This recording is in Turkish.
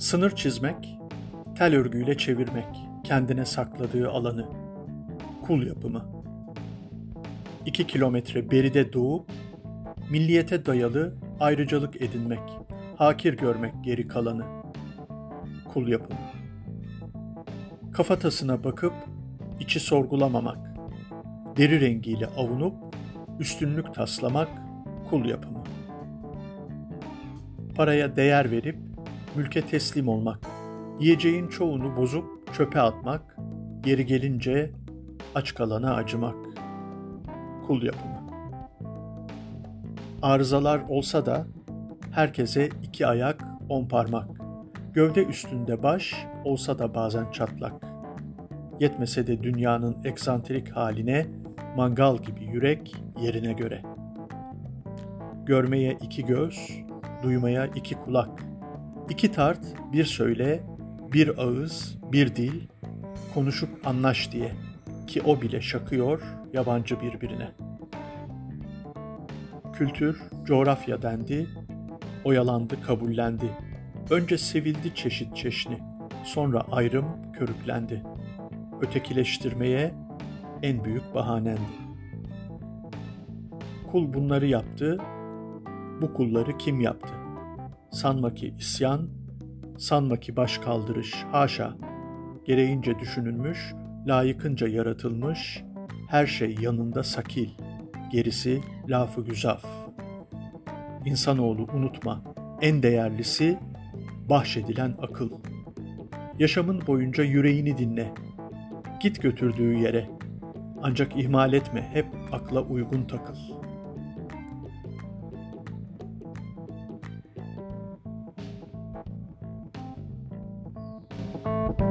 Sınır çizmek, tel örgüyle çevirmek, kendine sakladığı alanı. Kul yapımı. İki kilometre beride doğup, milliyete dayalı ayrıcalık edinmek, hakir görmek geri kalanı. Kul yapımı. Kafatasına bakıp, içi sorgulamamak, deri rengiyle avunup, üstünlük taslamak, kul yapımı. Paraya değer verip, mülke teslim olmak, yiyeceğin çoğunu bozup çöpe atmak, yeri gelince aç kalana acımak. Kul yapımı. Arızalar olsa da herkese iki ayak, on parmak. Gövde üstünde baş olsa da bazen çatlak. Yetmese de dünyanın eksantrik haline mangal gibi yürek yerine göre. Görmeye iki göz, duymaya iki kulak. İki tart, bir söyle, bir ağız, bir dil, konuşup anlaş diye ki o bile şakıyor yabancı birbirine. Kültür, coğrafya dendi, oyalandı, kabullendi. Önce sevildi çeşit çeşni, sonra ayrım körüklendi. Ötekileştirmeye en büyük bahanendi. Kul bunları yaptı, bu kulları kim yaptı? Sanma ki isyan, sanma ki baş kaldırış, haşa. Gereğince düşünülmüş, layıkınca yaratılmış, her şey yanında sakil, gerisi lafı güzaf. İnsanoğlu unutma, en değerlisi bahşedilen akıl. Yaşamın boyunca yüreğini dinle. Git götürdüğü yere. Ancak ihmal etme, hep akla uygun takıl. Bye.